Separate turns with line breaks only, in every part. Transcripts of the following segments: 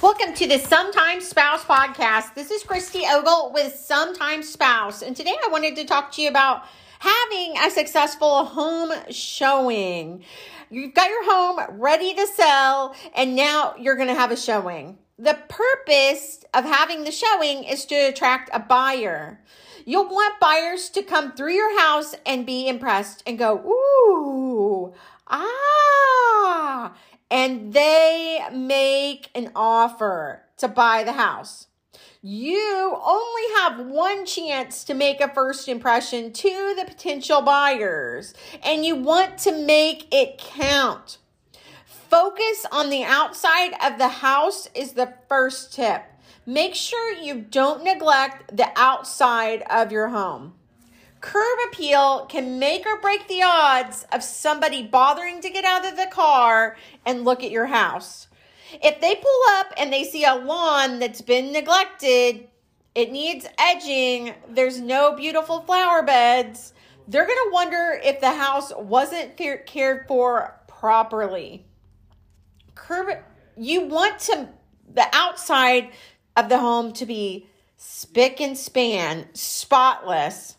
Welcome to the Sometimes Spouse podcast. This is Christy Ogle with Sometimes Spouse, and today I wanted to talk to you about having a successful home showing. You've got your home ready to sell, and now you're going to have a showing. The purpose of having the showing is to attract a buyer. You'll want buyers to come through your house and be impressed and go, Ooh, ah, and they make an offer to buy the house. You only have one chance to make a first impression to the potential buyers, and you want to make it count. Focus on the outside of the house is the first tip. Make sure you don't neglect the outside of your home. Curb appeal can make or break the odds of somebody bothering to get out of the car and look at your house. If they pull up and they see a lawn that's been neglected, it needs edging, there's no beautiful flower beds, they're going to wonder if the house wasn't cared for properly. Curb you want to the outside of the home to be spick and span, spotless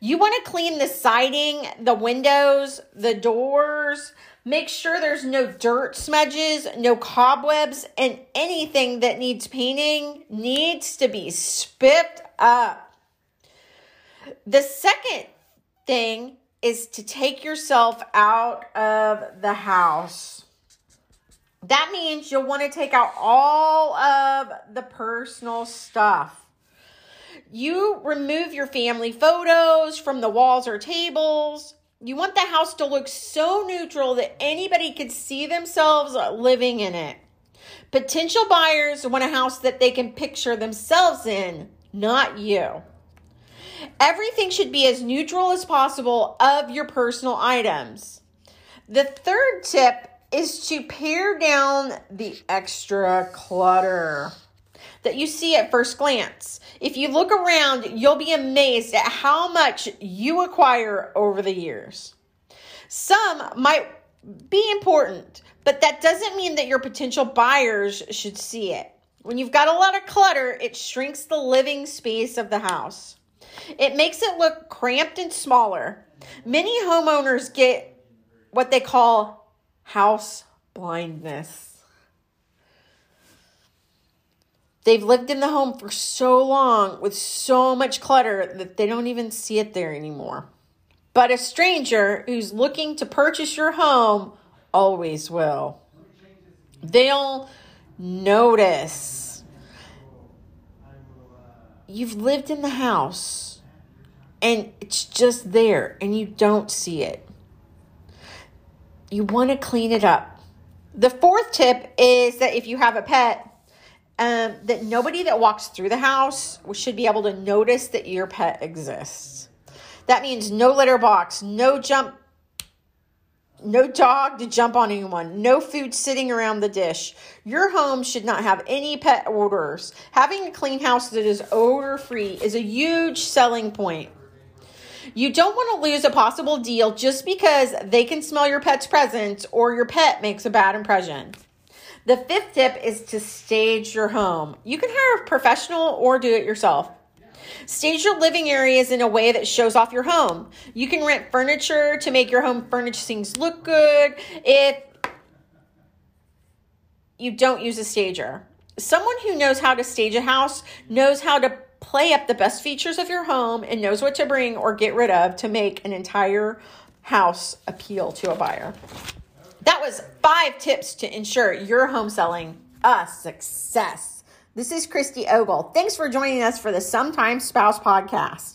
you want to clean the siding, the windows, the doors. Make sure there's no dirt smudges, no cobwebs, and anything that needs painting needs to be spiffed up. The second thing is to take yourself out of the house. That means you'll want to take out all of the personal stuff you remove your family photos from the walls or tables. You want the house to look so neutral that anybody could see themselves living in it. Potential buyers want a house that they can picture themselves in, not you. Everything should be as neutral as possible of your personal items. The third tip is to pare down the extra clutter that you see at first glance. If you look around, you'll be amazed at how much you acquire over the years. Some might be important, but that doesn't mean that your potential buyers should see it. When you've got a lot of clutter, it shrinks the living space of the house. It makes it look cramped and smaller. Many homeowners get what they call house blindness. They've lived in the home for so long with so much clutter that they don't even see it there anymore. But a stranger who's looking to purchase your home always will. They'll notice. You've lived in the house and it's just there and you don't see it. You want to clean it up. The fourth tip is that if you have a pet, um, that nobody that walks through the house should be able to notice that your pet exists. That means no litter box, no jump, no dog to jump on anyone, no food sitting around the dish. Your home should not have any pet odors. Having a clean house that is odor free is a huge selling point. You don't want to lose a possible deal just because they can smell your pet's presence or your pet makes a bad impression. The fifth tip is to stage your home. You can hire a professional or do it yourself. Stage your living areas in a way that shows off your home. You can rent furniture to make your home furnishings look good if you don't use a stager. Someone who knows how to stage a house knows how to play up the best features of your home and knows what to bring or get rid of to make an entire house appeal to a buyer. That was five tips to ensure your home selling a success. This is Christy Ogle. Thanks for joining us for the Sometimes Spouse podcast.